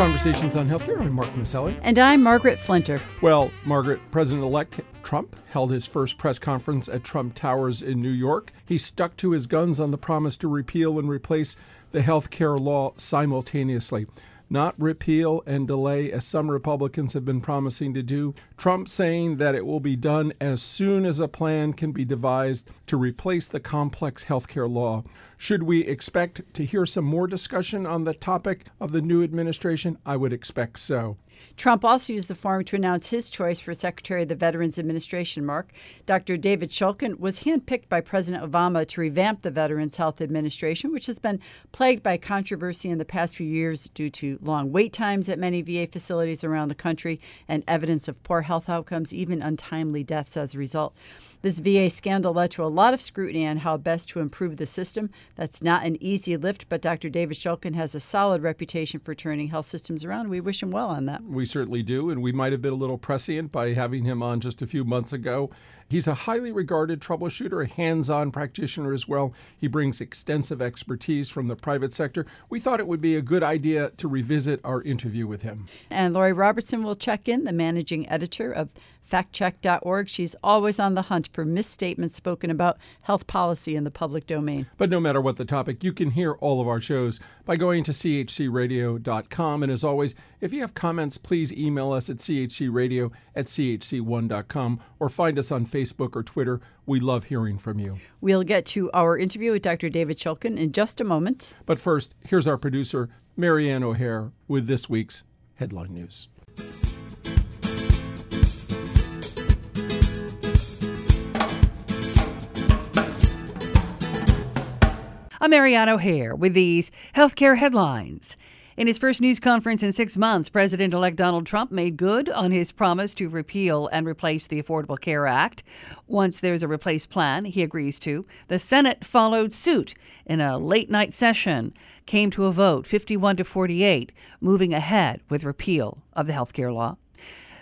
Conversations on Healthcare. I'm Mark Masselli. And I'm Margaret Flinter. Well, Margaret, President elect Trump held his first press conference at Trump Towers in New York. He stuck to his guns on the promise to repeal and replace the health care law simultaneously not repeal and delay as some Republicans have been promising to do. Trump saying that it will be done as soon as a plan can be devised to replace the complex healthcare law. Should we expect to hear some more discussion on the topic of the new administration? I would expect so. Trump also used the forum to announce his choice for Secretary of the Veterans Administration, Mark. Dr. David Shulkin was handpicked by President Obama to revamp the Veterans Health Administration, which has been plagued by controversy in the past few years due to long wait times at many VA facilities around the country and evidence of poor health outcomes, even untimely deaths as a result. This VA scandal led to a lot of scrutiny on how best to improve the system. That's not an easy lift, but Dr. David Shulkin has a solid reputation for turning health systems around. We wish him well on that. We certainly do, and we might have been a little prescient by having him on just a few months ago. He's a highly regarded troubleshooter, a hands on practitioner as well. He brings extensive expertise from the private sector. We thought it would be a good idea to revisit our interview with him. And Lori Robertson will check in, the managing editor of factcheck.org. She's always on the hunt for misstatements spoken about health policy in the public domain. But no matter what the topic, you can hear all of our shows by going to chcradio.com. And as always, if you have comments, please email us at chcradio at chc1.com or find us on Facebook or Twitter. We love hearing from you. We'll get to our interview with Dr. David Shulkin in just a moment. But first, here's our producer, Marianne O'Hare, with this week's headline news. I'm Marianne O'Hare with these healthcare headlines. In his first news conference in six months, President elect Donald Trump made good on his promise to repeal and replace the Affordable Care Act. Once there's a replace plan he agrees to, the Senate followed suit in a late night session, came to a vote 51 to 48, moving ahead with repeal of the health care law.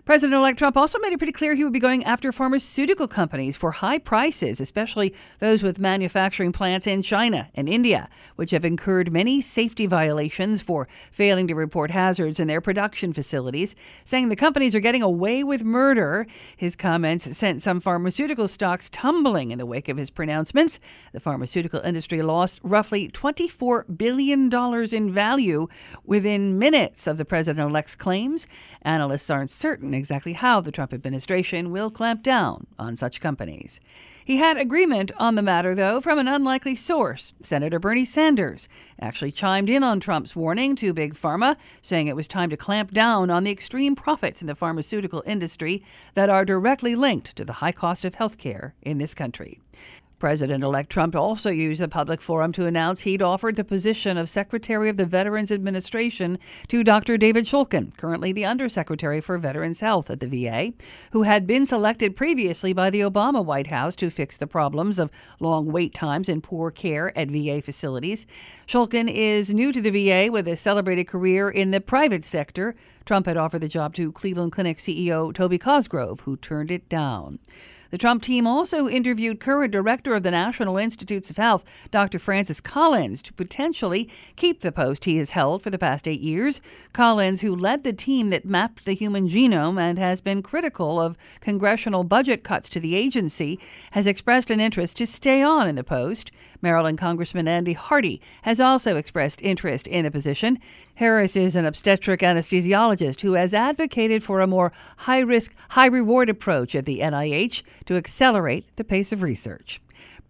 President elect Trump also made it pretty clear he would be going after pharmaceutical companies for high prices, especially those with manufacturing plants in China and India, which have incurred many safety violations for failing to report hazards in their production facilities, saying the companies are getting away with murder. His comments sent some pharmaceutical stocks tumbling in the wake of his pronouncements. The pharmaceutical industry lost roughly $24 billion in value within minutes of the president elect's claims. Analysts aren't certain exactly how the Trump administration will clamp down on such companies. He had agreement on the matter, though, from an unlikely source. Senator Bernie Sanders actually chimed in on Trump's warning to Big Pharma, saying it was time to clamp down on the extreme profits in the pharmaceutical industry that are directly linked to the high cost of health care in this country. President elect Trump also used the public forum to announce he'd offered the position of Secretary of the Veterans Administration to Dr. David Shulkin, currently the Undersecretary for Veterans Health at the VA, who had been selected previously by the Obama White House to fix the problems of long wait times and poor care at VA facilities. Shulkin is new to the VA with a celebrated career in the private sector. Trump had offered the job to Cleveland Clinic CEO Toby Cosgrove, who turned it down. The Trump team also interviewed current director of the National Institutes of Health, Dr. Francis Collins, to potentially keep the post he has held for the past eight years. Collins, who led the team that mapped the human genome and has been critical of congressional budget cuts to the agency, has expressed an interest to stay on in the post. Maryland Congressman Andy Harris has also expressed interest in the position. Harris is an obstetric anesthesiologist who has advocated for a more high risk, high reward approach at the NIH to accelerate the pace of research.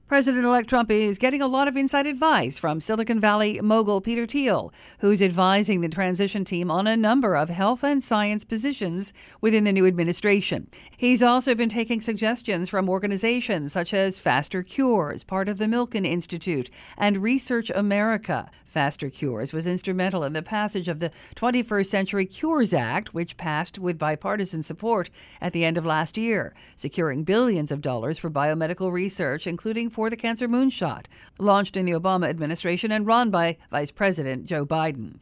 President elect Trump is getting a lot of inside advice from Silicon Valley mogul Peter Thiel, who's advising the transition team on a number of health and science positions within the new administration. He's also been taking suggestions from organizations such as Faster Cures, part of the Milken Institute, and Research America. Faster Cures was instrumental in the passage of the 21st Century Cures Act, which passed with bipartisan support at the end of last year, securing billions of dollars for biomedical research, including for the Cancer Moonshot, launched in the Obama administration and run by Vice President Joe Biden.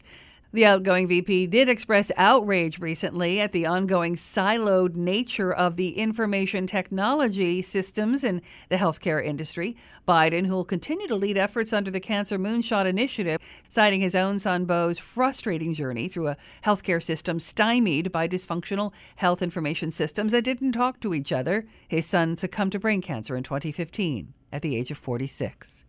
The outgoing VP did express outrage recently at the ongoing siloed nature of the information technology systems in the healthcare industry. Biden, who will continue to lead efforts under the Cancer Moonshot Initiative, citing his own son Beau's frustrating journey through a healthcare system stymied by dysfunctional health information systems that didn't talk to each other. His son succumbed to brain cancer in 2015 at the age of 46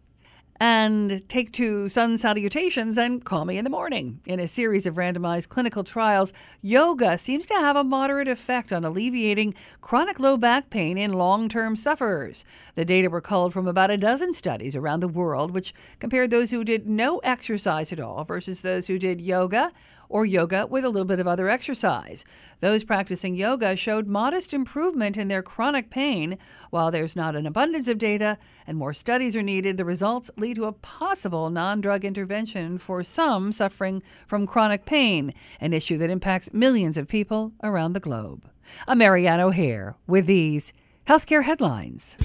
and take two sun salutations and call me in the morning. In a series of randomized clinical trials, yoga seems to have a moderate effect on alleviating chronic low back pain in long term sufferers. The data were culled from about a dozen studies around the world, which compared those who did no exercise at all versus those who did yoga or yoga with a little bit of other exercise. Those practicing yoga showed modest improvement in their chronic pain. While there's not an abundance of data and more studies are needed, the results lead to a possible non drug intervention for some suffering from chronic pain, an issue that impacts millions of people around the globe. I'm Marianne O'Hare with these healthcare headlines.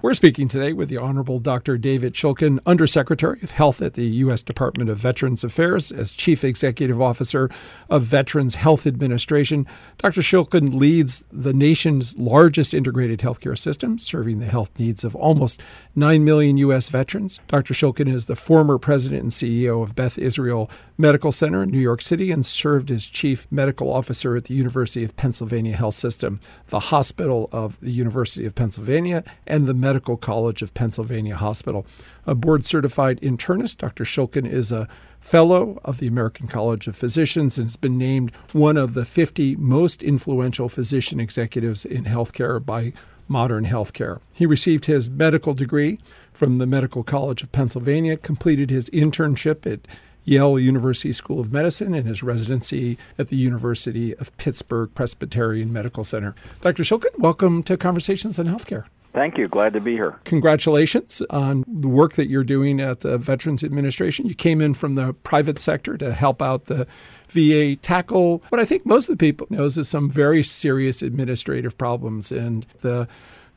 We're speaking today with the Honorable Dr. David Shulkin, Undersecretary of Health at the U.S. Department of Veterans Affairs, as Chief Executive Officer of Veterans Health Administration. Dr. Shulkin leads the nation's largest integrated healthcare system, serving the health needs of almost 9 million U.S. veterans. Dr. Shulkin is the former president and CEO of Beth Israel Medical Center in New York City and served as Chief Medical Officer at the University of Pennsylvania Health System, the Hospital of the University of Pennsylvania, and the Medical College of Pennsylvania Hospital. A board certified internist, Dr. Shulkin is a fellow of the American College of Physicians and has been named one of the 50 most influential physician executives in healthcare by Modern Healthcare. He received his medical degree from the Medical College of Pennsylvania, completed his internship at Yale University School of Medicine and his residency at the University of Pittsburgh Presbyterian Medical Center. Dr. Shulkin, welcome to Conversations on Healthcare. Thank you. Glad to be here. Congratulations on the work that you're doing at the Veterans Administration. You came in from the private sector to help out the VA tackle what I think most of the people knows is some very serious administrative problems and the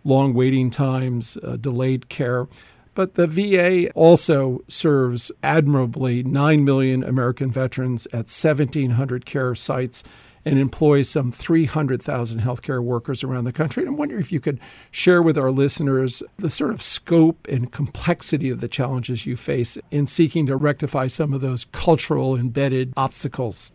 long waiting times, uh, delayed care. But the VA also serves admirably 9 million American veterans at 1,700 care sites and employs some 300,000 healthcare workers around the country. I'm wondering if you could share with our listeners the sort of scope and complexity of the challenges you face in seeking to rectify some of those cultural embedded obstacles.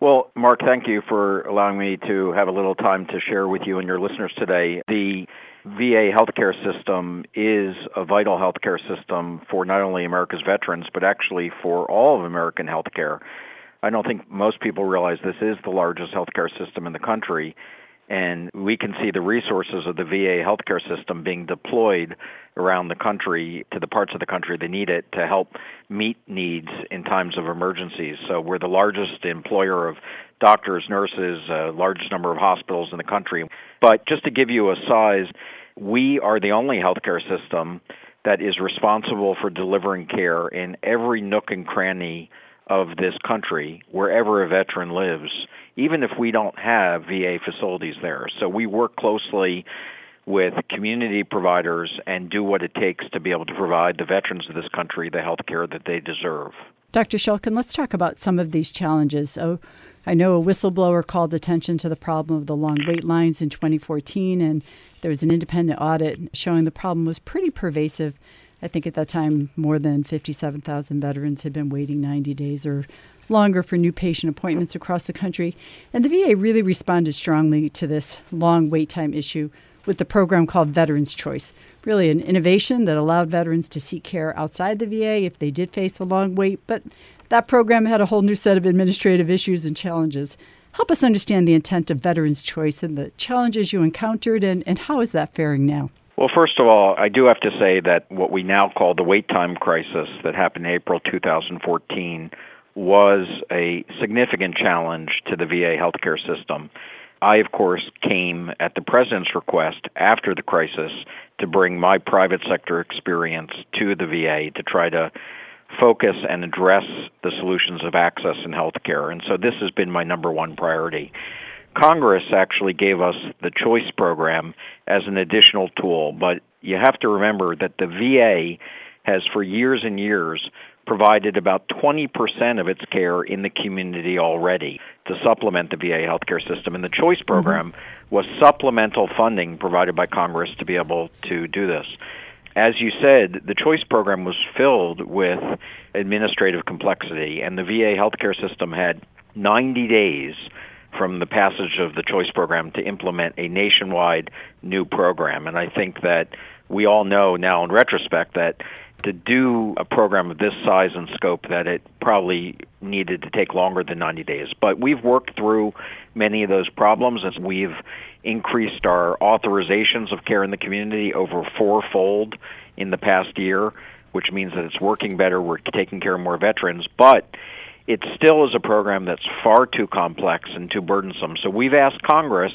Well, Mark, thank you for allowing me to have a little time to share with you and your listeners today. The VA healthcare system is a vital healthcare system for not only America's veterans, but actually for all of American healthcare. I don't think most people realize this is the largest healthcare system in the country, and we can see the resources of the VA healthcare system being deployed around the country to the parts of the country that need it to help meet needs in times of emergencies. So we're the largest employer of doctors, nurses, uh, largest number of hospitals in the country. But just to give you a size, we are the only healthcare system that is responsible for delivering care in every nook and cranny of this country, wherever a veteran lives, even if we don't have VA facilities there. So we work closely with community providers and do what it takes to be able to provide the veterans of this country the health care that they deserve. Dr. Shulkin, let's talk about some of these challenges. Oh, I know a whistleblower called attention to the problem of the long wait lines in 2014, and there was an independent audit showing the problem was pretty pervasive I think at that time, more than 57,000 veterans had been waiting 90 days or longer for new patient appointments across the country. And the VA really responded strongly to this long wait time issue with the program called Veterans Choice. Really, an innovation that allowed veterans to seek care outside the VA if they did face a long wait. But that program had a whole new set of administrative issues and challenges. Help us understand the intent of Veterans Choice and the challenges you encountered, and, and how is that faring now? Well, first of all, I do have to say that what we now call the wait time crisis that happened in April 2014 was a significant challenge to the VA healthcare system. I, of course, came at the president's request after the crisis to bring my private sector experience to the VA to try to focus and address the solutions of access in healthcare. And so this has been my number one priority. Congress actually gave us the choice program as an additional tool, but you have to remember that the VA has for years and years provided about 20% of its care in the community already to supplement the VA healthcare system. And the choice program mm-hmm. was supplemental funding provided by Congress to be able to do this. As you said, the choice program was filled with administrative complexity, and the VA healthcare system had 90 days from the passage of the choice program to implement a nationwide new program. And I think that we all know now in retrospect that to do a program of this size and scope that it probably needed to take longer than 90 days. But we've worked through many of those problems as we've increased our authorizations of care in the community over fourfold in the past year, which means that it's working better. We're taking care of more veterans, but it still is a program that's far too complex and too burdensome. So we've asked Congress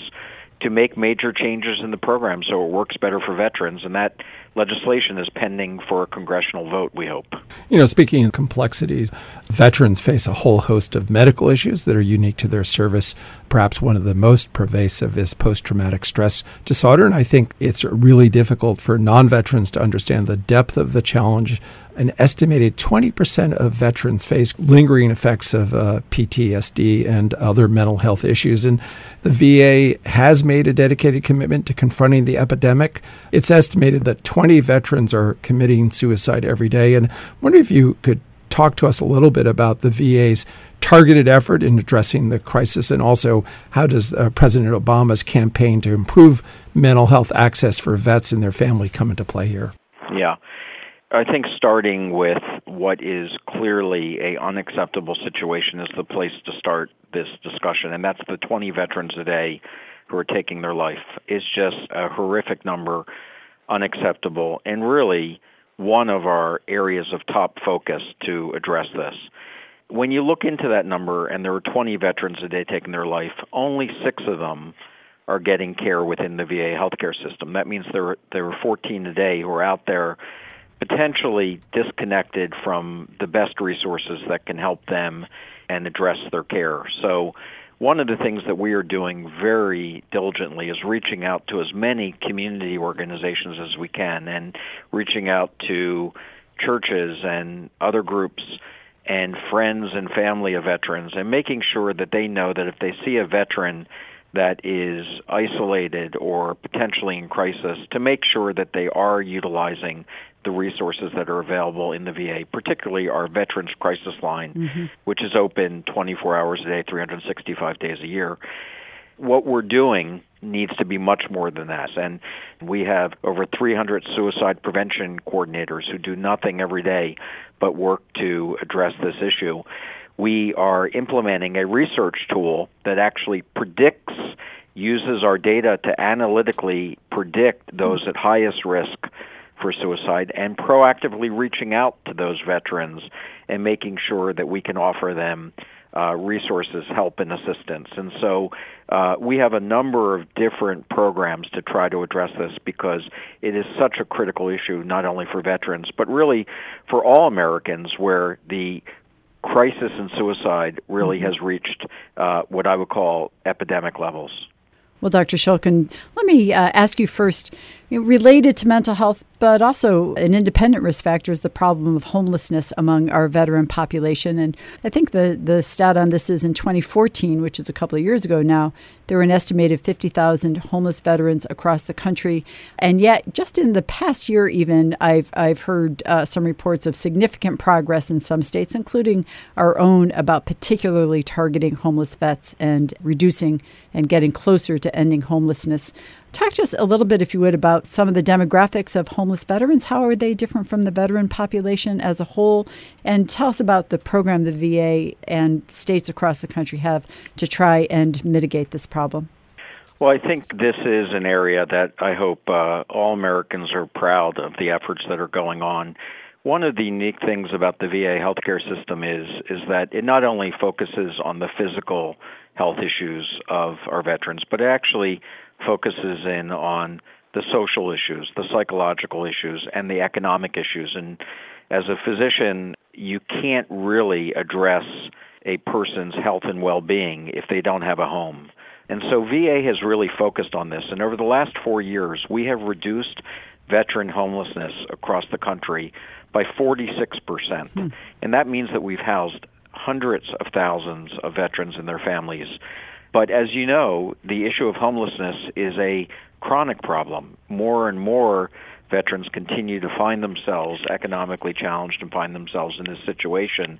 to make major changes in the program so it works better for veterans, and that legislation is pending for a congressional vote, we hope. You know, speaking of complexities, veterans face a whole host of medical issues that are unique to their service. Perhaps one of the most pervasive is post traumatic stress disorder. And I think it's really difficult for non veterans to understand the depth of the challenge an estimated 20% of veterans face lingering effects of uh, PTSD and other mental health issues. And the VA has made a dedicated commitment to confronting the epidemic. It's estimated that 20 veterans are committing suicide every day. And I wonder if you could talk to us a little bit about the VA's targeted effort in addressing the crisis and also how does uh, President Obama's campaign to improve mental health access for vets and their family come into play here? Yeah. I think starting with what is clearly a unacceptable situation is the place to start this discussion, and that's the 20 veterans a day who are taking their life. It's just a horrific number, unacceptable, and really one of our areas of top focus to address this. When you look into that number, and there are 20 veterans a day taking their life, only six of them are getting care within the VA healthcare system. That means there there are 14 a day who are out there potentially disconnected from the best resources that can help them and address their care. So one of the things that we are doing very diligently is reaching out to as many community organizations as we can and reaching out to churches and other groups and friends and family of veterans and making sure that they know that if they see a veteran that is isolated or potentially in crisis to make sure that they are utilizing the resources that are available in the VA, particularly our Veterans Crisis Line, mm-hmm. which is open 24 hours a day, 365 days a year. What we're doing needs to be much more than that. And we have over 300 suicide prevention coordinators who do nothing every day but work to address this issue. We are implementing a research tool that actually predicts, uses our data to analytically predict those at highest risk for suicide and proactively reaching out to those veterans and making sure that we can offer them uh, resources, help, and assistance. And so uh, we have a number of different programs to try to address this because it is such a critical issue, not only for veterans, but really for all Americans, where the crisis in suicide really mm-hmm. has reached uh, what I would call epidemic levels. Well, Dr. Shulkin, let me uh, ask you first related to mental health, but also an independent risk factor is the problem of homelessness among our veteran population. And I think the, the stat on this is in 2014, which is a couple of years ago now, there were an estimated 50,000 homeless veterans across the country. And yet, just in the past year, even, I've, I've heard uh, some reports of significant progress in some states, including our own, about particularly targeting homeless vets and reducing and getting closer to ending homelessness. Talk to us a little bit, if you would, about some of the demographics of homeless veterans. How are they different from the veteran population as a whole? And tell us about the program the VA and states across the country have to try and mitigate this problem. Well, I think this is an area that I hope uh, all Americans are proud of the efforts that are going on. One of the unique things about the VA healthcare system is is that it not only focuses on the physical health issues of our veterans, but it actually focuses in on the social issues, the psychological issues, and the economic issues. And as a physician, you can't really address a person's health and well-being if they don't have a home. And so VA has really focused on this. And over the last four years, we have reduced veteran homelessness across the country by 46%. Hmm. And that means that we've housed hundreds of thousands of veterans and their families. But as you know, the issue of homelessness is a chronic problem. More and more veterans continue to find themselves economically challenged and find themselves in this situation.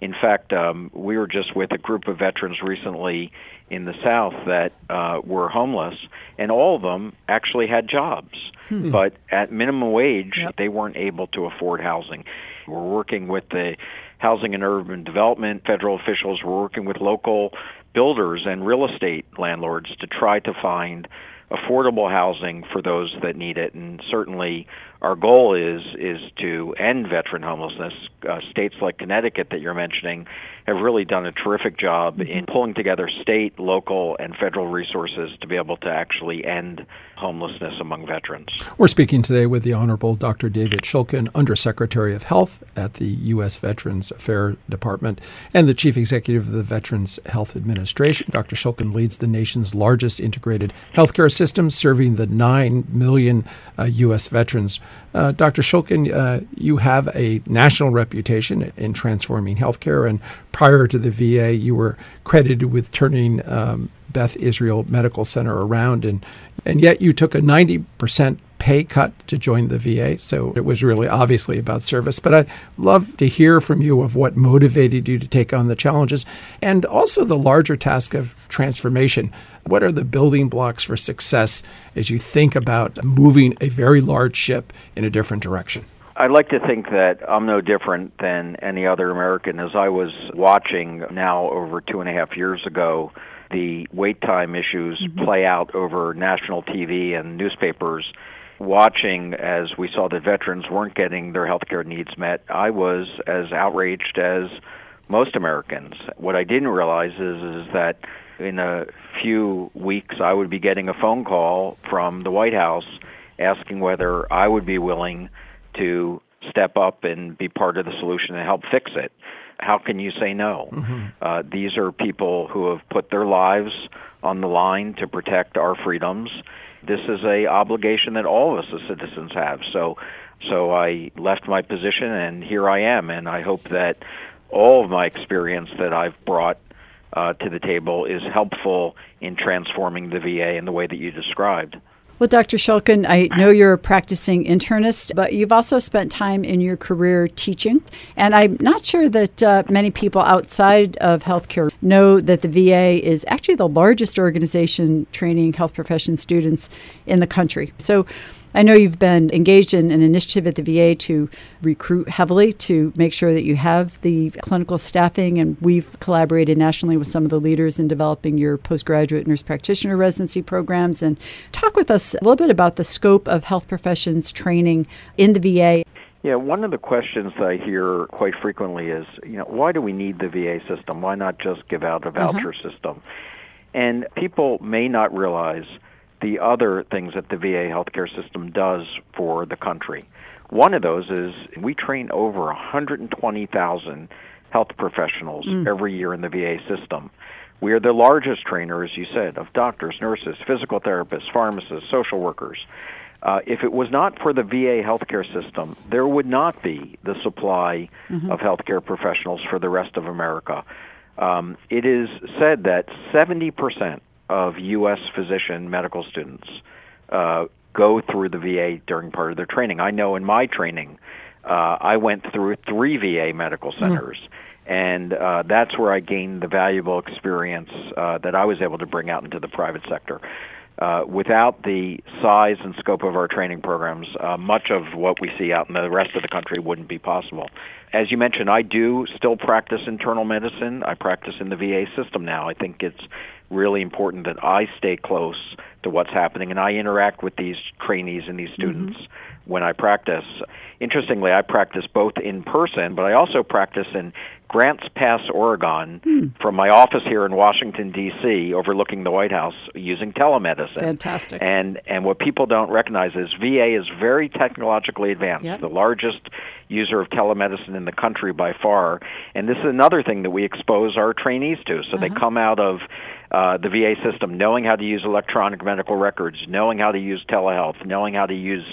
In fact, um, we were just with a group of veterans recently in the South that uh, were homeless, and all of them actually had jobs. Hmm. But at minimum wage, yep. they weren't able to afford housing. We're working with the Housing and Urban Development federal officials. We're working with local builders and real estate landlords to try to find affordable housing for those that need it. And certainly, our goal is is to end veteran homelessness. Uh, states like Connecticut that you're mentioning have really done a terrific job mm-hmm. in pulling together state, local, and federal resources to be able to actually end homelessness among veterans. We're speaking today with the Honorable Dr. David Shulkin, Undersecretary of Health at the U.S. Veterans Affairs Department and the Chief Executive of the Veterans Health Administration. Dr. Shulkin leads the nation's largest integrated healthcare system, serving the 9 million uh, U.S. veterans. Uh, Dr. Shulkin, uh, you have a national reputation in transforming healthcare, and prior to the VA, you were credited with turning um, Beth Israel Medical Center around, and and yet you took a ninety percent pay cut to join the VA. So it was really obviously about service. But I'd love to hear from you of what motivated you to take on the challenges and also the larger task of transformation. What are the building blocks for success as you think about moving a very large ship in a different direction? I'd like to think that I'm no different than any other American. As I was watching now over two and a half years ago, the wait time issues mm-hmm. play out over national TV and newspapers. Watching as we saw that veterans weren't getting their health care needs met, I was as outraged as most Americans. What I didn't realize is, is that in a few weeks I would be getting a phone call from the White House asking whether I would be willing to step up and be part of the solution and help fix it. How can you say no? Mm-hmm. Uh, these are people who have put their lives on the line to protect our freedoms. This is a obligation that all of us as citizens have. So, so I left my position and here I am, and I hope that all of my experience that I've brought uh, to the table is helpful in transforming the VA in the way that you described. Well, Dr. Shulkin, I know you're a practicing internist, but you've also spent time in your career teaching. And I'm not sure that uh, many people outside of healthcare know that the VA is actually the largest organization training health profession students in the country. So, I know you've been engaged in an initiative at the VA to recruit heavily to make sure that you have the clinical staffing, and we've collaborated nationally with some of the leaders in developing your postgraduate nurse practitioner residency programs. And talk with us a little bit about the scope of health professions training in the VA. Yeah, one of the questions I hear quite frequently is, you know, why do we need the VA system? Why not just give out a voucher uh-huh. system? And people may not realize the other things that the VA healthcare system does for the country. One of those is we train over 120,000 health professionals mm. every year in the VA system. We are the largest trainer, as you said, of doctors, nurses, physical therapists, pharmacists, social workers. Uh, if it was not for the VA healthcare system, there would not be the supply mm-hmm. of healthcare professionals for the rest of America. Um, it is said that 70% of U.S. physician medical students uh, go through the VA during part of their training. I know in my training, uh, I went through three VA medical hmm. centers. Mm. And uh, that's where I gained the valuable experience uh, that I was able to bring out into the private sector. Uh, without the size and scope of our training programs, uh, much of what we see out in the rest of the country wouldn't be possible. As you mentioned, I do still practice internal medicine. I practice in the VA system now. I think it's really important that I stay close to what's happening and I interact with these trainees and these mm-hmm. students mm-hmm. when I practice. Interestingly, I practice both in person, but I also practice in Grants Pass, Oregon, hmm. from my office here in Washington D.C., overlooking the White House, using telemedicine. Fantastic. And and what people don't recognize is VA is very technologically advanced, yep. the largest user of telemedicine in the country by far. And this is another thing that we expose our trainees to. So uh-huh. they come out of uh, the VA system, knowing how to use electronic medical records, knowing how to use telehealth, knowing how to use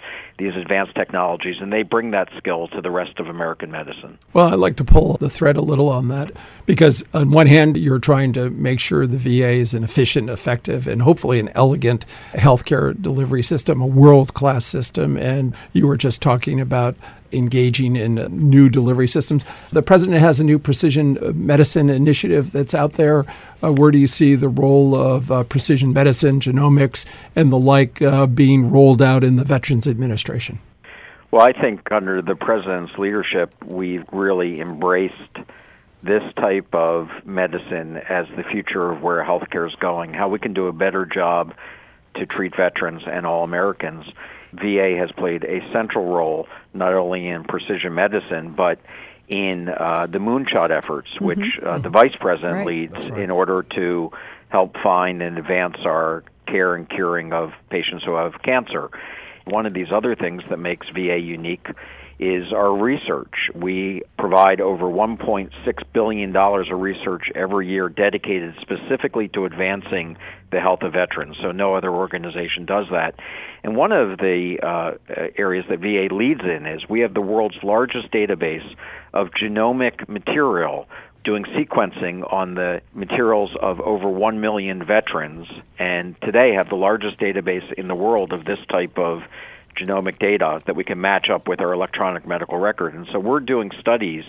these advanced technologies, and they bring that skill to the rest of American medicine. Well, I'd like to pull the thread a little on that because, on one hand, you're trying to make sure the VA is an efficient, effective, and hopefully an elegant healthcare delivery system, a world class system. And you were just talking about engaging in new delivery systems. The president has a new precision medicine initiative that's out there. Uh, where do you see the role of uh, precision medicine, genomics, and the like uh, being rolled out in the Veterans Administration? Well, I think under the president's leadership, we've really embraced this type of medicine as the future of where healthcare is going, how we can do a better job to treat veterans and all Americans. VA has played a central role not only in precision medicine but in uh, the moonshot efforts, mm-hmm. which uh, the vice president right. leads right. in order to help find and advance our care and curing of patients who have cancer. One of these other things that makes VA unique is our research. We provide over $1.6 billion of research every year dedicated specifically to advancing the health of veterans. So no other organization does that. And one of the uh, areas that VA leads in is we have the world's largest database of genomic material doing sequencing on the materials of over 1 million veterans and today have the largest database in the world of this type of genomic data that we can match up with our electronic medical record. And so we're doing studies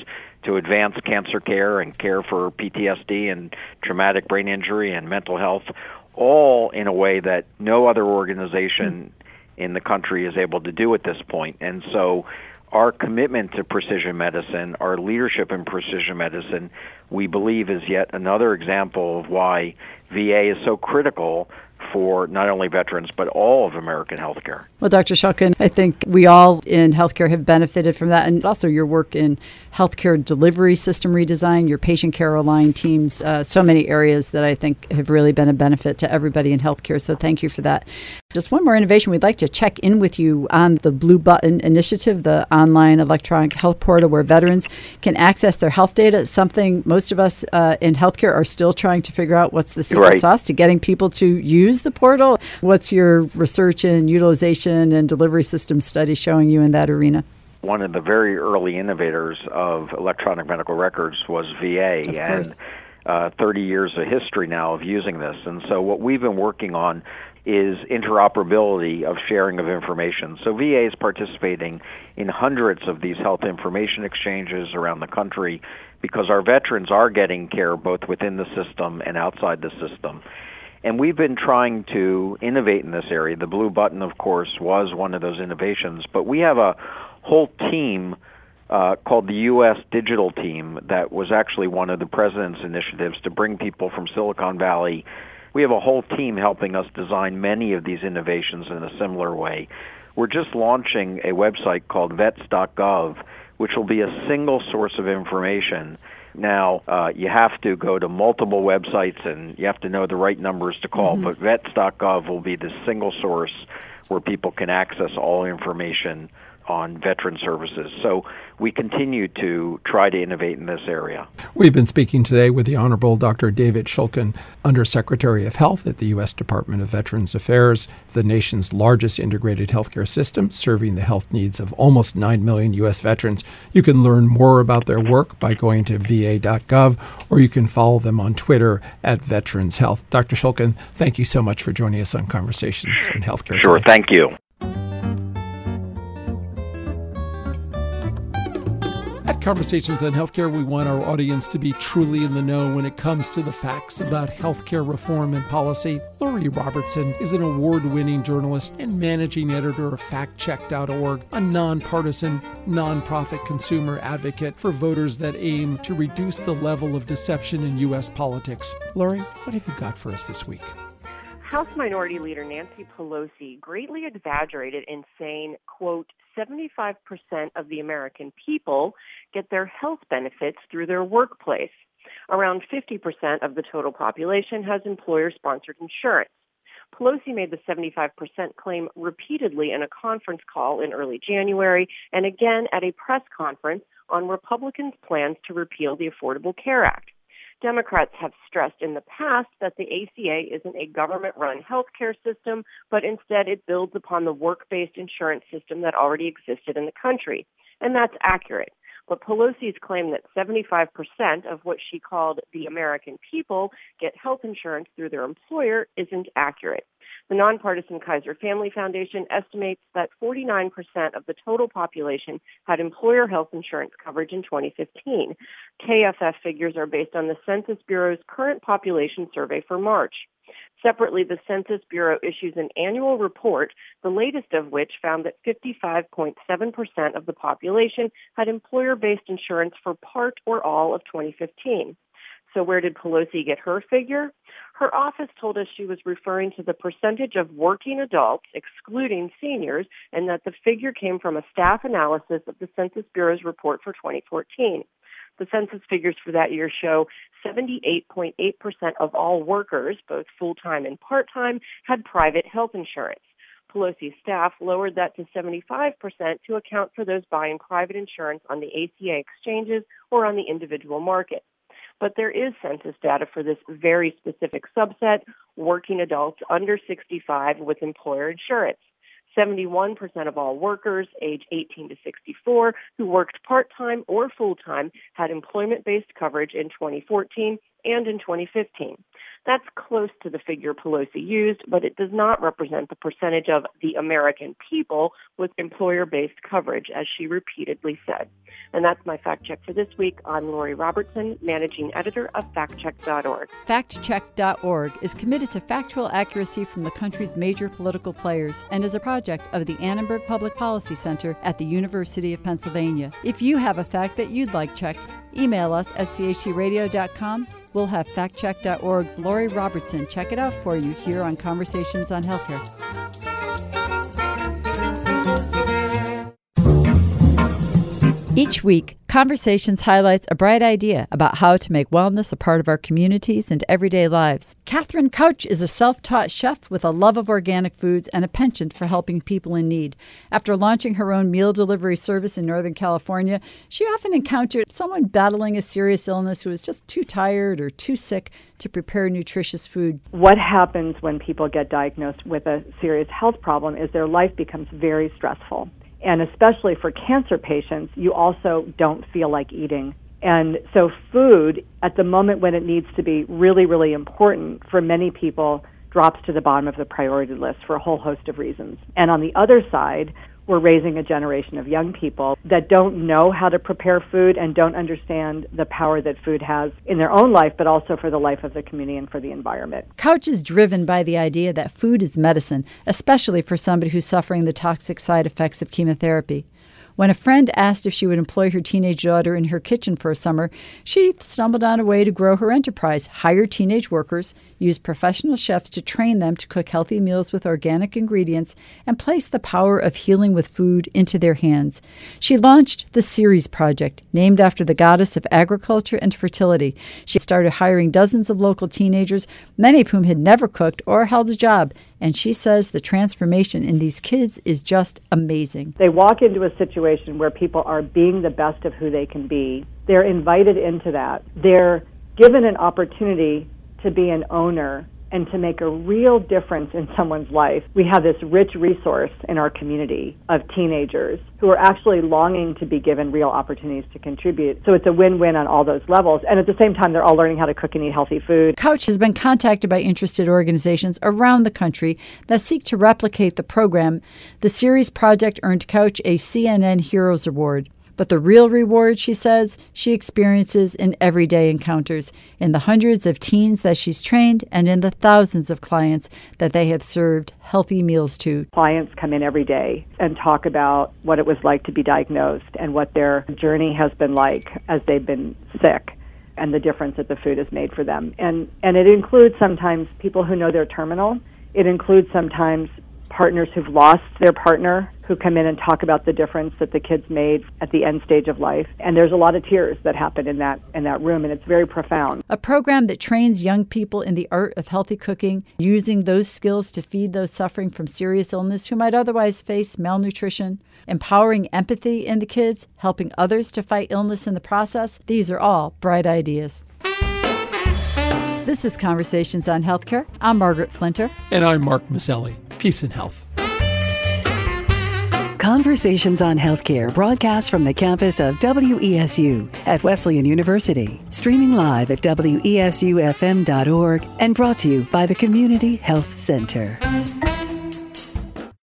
to advance cancer care and care for PTSD and traumatic brain injury and mental health, all in a way that no other organization hmm. in the country is able to do at this point. And so our commitment to precision medicine, our leadership in precision medicine, we believe is yet another example of why VA is so critical for not only veterans but all of American healthcare. Well, Dr. Shulkin, I think we all in healthcare have benefited from that, and also your work in healthcare delivery system redesign, your patient care aligned teams, uh, so many areas that I think have really been a benefit to everybody in healthcare. So thank you for that. Just one more innovation. We'd like to check in with you on the Blue Button Initiative, the online electronic health portal where veterans can access their health data. Something most of us uh, in healthcare are still trying to figure out what's the secret right. sauce to getting people to use the portal. What's your research and utilization and delivery system study showing you in that arena? One of the very early innovators of electronic medical records was VA, and uh, 30 years of history now of using this. And so, what we've been working on is interoperability of sharing of information. So VA is participating in hundreds of these health information exchanges around the country because our veterans are getting care both within the system and outside the system. And we've been trying to innovate in this area. The Blue Button, of course, was one of those innovations, but we have a whole team uh, called the U.S. Digital Team that was actually one of the president's initiatives to bring people from Silicon Valley we have a whole team helping us design many of these innovations in a similar way. We're just launching a website called vets.gov, which will be a single source of information. Now, uh, you have to go to multiple websites and you have to know the right numbers to call, mm-hmm. but vets.gov will be the single source where people can access all information on veteran services. So we continue to try to innovate in this area. We've been speaking today with the Honorable Dr. David Shulkin, Undersecretary of Health at the U.S. Department of Veterans Affairs, the nation's largest integrated healthcare system, serving the health needs of almost 9 million U.S. veterans. You can learn more about their work by going to va.gov or you can follow them on Twitter at Veterans Health. Dr. Shulkin, thank you so much for joining us on Conversations in Healthcare. Sure, today. thank you. At Conversations on Healthcare, we want our audience to be truly in the know when it comes to the facts about healthcare reform and policy. Lori Robertson is an award winning journalist and managing editor of FactCheck.org, a nonpartisan, nonprofit consumer advocate for voters that aim to reduce the level of deception in U.S. politics. Lori, what have you got for us this week? House Minority Leader Nancy Pelosi greatly exaggerated in saying, quote, 75% of the American people get their health benefits through their workplace. Around 50% of the total population has employer sponsored insurance. Pelosi made the 75% claim repeatedly in a conference call in early January and again at a press conference on Republicans' plans to repeal the Affordable Care Act. Democrats have stressed in the past that the ACA isn't a government run healthcare system, but instead it builds upon the work based insurance system that already existed in the country. And that's accurate. But Pelosi's claim that 75% of what she called the American people get health insurance through their employer isn't accurate. The nonpartisan Kaiser Family Foundation estimates that 49% of the total population had employer health insurance coverage in 2015. KFF figures are based on the Census Bureau's current population survey for March. Separately, the Census Bureau issues an annual report, the latest of which found that 55.7% of the population had employer based insurance for part or all of 2015. So, where did Pelosi get her figure? Her office told us she was referring to the percentage of working adults, excluding seniors, and that the figure came from a staff analysis of the Census Bureau's report for 2014. The census figures for that year show 78.8% of all workers, both full time and part time, had private health insurance. Pelosi's staff lowered that to 75% to account for those buying private insurance on the ACA exchanges or on the individual market. But there is census data for this very specific subset, working adults under 65 with employer insurance. 71% of all workers age 18 to 64 who worked part-time or full-time had employment-based coverage in 2014 and in 2015. That's close to the figure Pelosi used, but it does not represent the percentage of the American people with employer based coverage, as she repeatedly said. And that's my fact check for this week. I'm Lori Robertson, managing editor of factcheck.org. Factcheck.org is committed to factual accuracy from the country's major political players and is a project of the Annenberg Public Policy Center at the University of Pennsylvania. If you have a fact that you'd like checked, email us at chcradio.com. We'll have factcheck.org's Lori Robertson check it out for you here on Conversations on Healthcare. Each week, Conversations highlights a bright idea about how to make wellness a part of our communities and everyday lives. Cathryn Couch is a self taught chef with a love of organic foods and a penchant for helping people in need. After launching her own meal delivery service in Northern California, she often encountered someone battling a serious illness who was just too tired or too sick to prepare nutritious food. What happens when people get diagnosed with a serious health problem is their life becomes very stressful. And especially for cancer patients, you also don't feel like eating. And so, food, at the moment when it needs to be really, really important for many people, drops to the bottom of the priority list for a whole host of reasons. And on the other side, we're raising a generation of young people that don't know how to prepare food and don't understand the power that food has in their own life, but also for the life of the community and for the environment. Couch is driven by the idea that food is medicine, especially for somebody who's suffering the toxic side effects of chemotherapy. When a friend asked if she would employ her teenage daughter in her kitchen for a summer, she stumbled on a way to grow her enterprise, hire teenage workers, use professional chefs to train them to cook healthy meals with organic ingredients, and place the power of healing with food into their hands. She launched the Ceres Project, named after the goddess of agriculture and fertility. She started hiring dozens of local teenagers, many of whom had never cooked or held a job, and she says the transformation in these kids is just amazing. They walk into a situation where people are being the best of who they can be. They're invited into that. They're given an opportunity to be an owner and to make a real difference in someone's life. We have this rich resource in our community of teenagers who are actually longing to be given real opportunities to contribute. So it's a win win on all those levels. And at the same time, they're all learning how to cook and eat healthy food. Couch has been contacted by interested organizations around the country that seek to replicate the program. The Ceres Project earned Couch a CNN Heroes Award. But the real reward, she says, she experiences in everyday encounters, in the hundreds of teens that she's trained, and in the thousands of clients that they have served healthy meals to. Clients come in every day and talk about what it was like to be diagnosed and what their journey has been like as they've been sick and the difference that the food has made for them. And and it includes sometimes people who know they're terminal. It includes sometimes partners who've lost their partner who come in and talk about the difference that the kids made at the end stage of life. And there's a lot of tears that happen in that in that room and it's very profound. A program that trains young people in the art of healthy cooking, using those skills to feed those suffering from serious illness who might otherwise face malnutrition, empowering empathy in the kids, helping others to fight illness in the process. These are all bright ideas. This is Conversations on Healthcare. I'm Margaret Flinter. And I'm Mark Masselli. Peace and health. Conversations on Healthcare broadcast from the campus of WESU at Wesleyan University. Streaming live at WESUFM.org and brought to you by the Community Health Center.